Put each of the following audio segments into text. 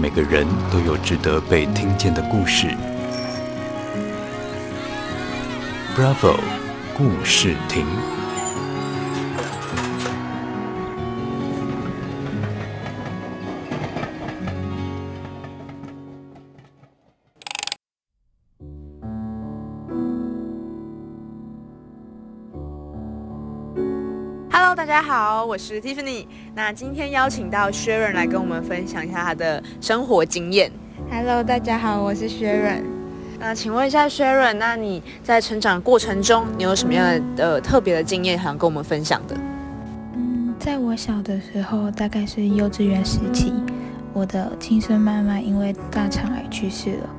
每个人都有值得被听见的故事。Bravo，故事亭。大家好，我是 Tiffany。那今天邀请到 Sharon 来跟我们分享一下他的生活经验。Hello，大家好，我是 Sharon。那请问一下 Sharon，那你在成长过程中，你有什么样的呃特别的经验想跟我们分享的？嗯，在我小的时候，大概是幼稚园时期，我的亲生妈妈因为大肠癌去世了。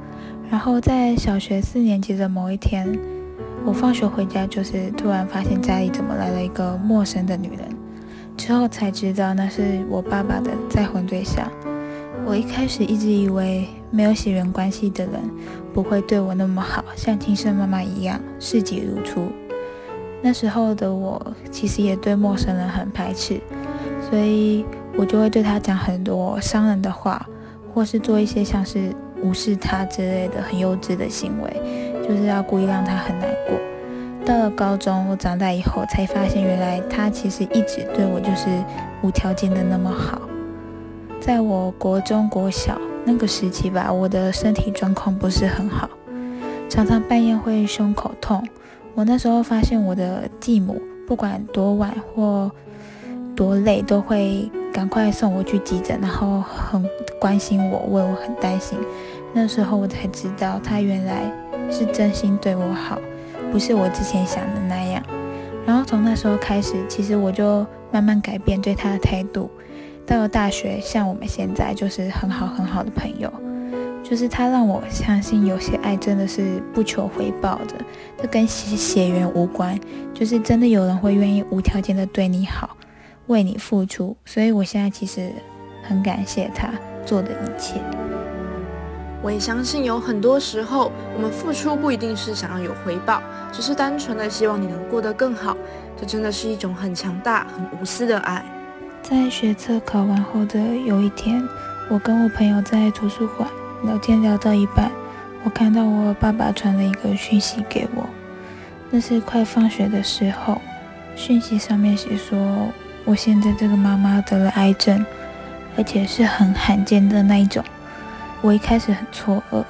然后在小学四年级的某一天，我放学回家，就是突然发现家里怎么来了一个陌生的女人，之后才知道那是我爸爸的再婚对象。我一开始一直以为没有血缘关系的人不会对我那么好，像亲生妈妈一样视己如初。那时候的我其实也对陌生人很排斥，所以我就会对他讲很多伤人的话，或是做一些像是无视他之类的很幼稚的行为。就是要故意让他很难过。到了高中，我长大以后才发现，原来他其实一直对我就是无条件的那么好。在我国中、国小那个时期吧，我的身体状况不是很好，常常半夜会胸口痛。我那时候发现我的继母不管多晚或多累，都会赶快送我去急诊，然后很关心我，为我很担心。那时候我才知道，他原来。是真心对我好，不是我之前想的那样。然后从那时候开始，其实我就慢慢改变对他的态度。到了大学，像我们现在就是很好很好的朋友。就是他让我相信，有些爱真的是不求回报的，这跟血缘无关。就是真的有人会愿意无条件的对你好，为你付出。所以我现在其实很感谢他做的一切。我也相信，有很多时候，我们付出不一定是想要有回报，只是单纯的希望你能过得更好。这真的是一种很强大、很无私的爱。在学测考完后的有一天，我跟我朋友在图书馆聊天，聊到一半，我看到我爸爸传了一个讯息给我。那是快放学的时候，讯息上面写说，我现在这个妈妈得了癌症，而且是很罕见的那一种。我一开始很错愕，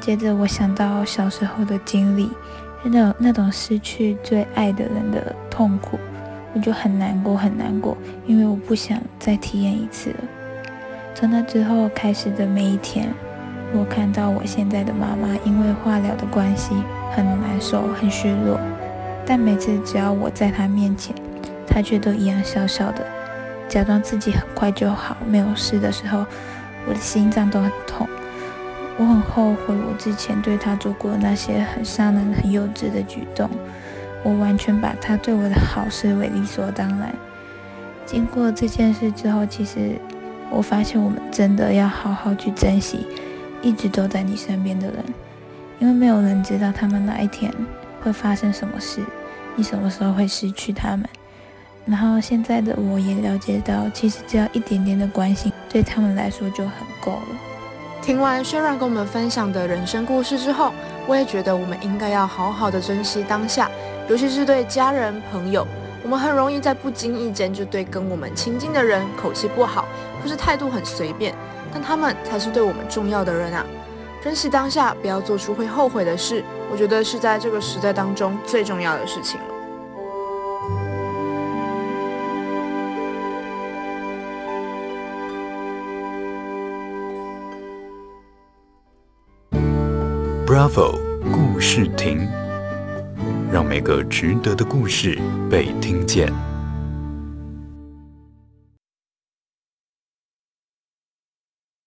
接着我想到小时候的经历，那种那种失去最爱的人的痛苦，我就很难过很难过，因为我不想再体验一次了。从那之后开始的每一天，我看到我现在的妈妈因为化疗的关系很难受很虚弱，但每次只要我在她面前，她却都一样笑笑的，假装自己很快就好，没有事的时候。我的心脏都很痛，我很后悔我之前对他做过那些很伤人、很幼稚的举动，我完全把他对我的好视为理所当然。经过这件事之后，其实我发现我们真的要好好去珍惜一直都在你身边的人，因为没有人知道他们哪一天会发生什么事，你什么时候会失去他们。然后现在的我也了解到，其实只要一点点的关心，对他们来说就很够了。听完轩然跟我们分享的人生故事之后，我也觉得我们应该要好好的珍惜当下，尤其是对家人朋友，我们很容易在不经意间就对跟我们亲近的人口气不好，或是态度很随便，但他们才是对我们重要的人啊！珍惜当下，不要做出会后悔的事，我觉得是在这个时代当中最重要的事情了。Bravo，故事亭，让每个值得的故事被听见。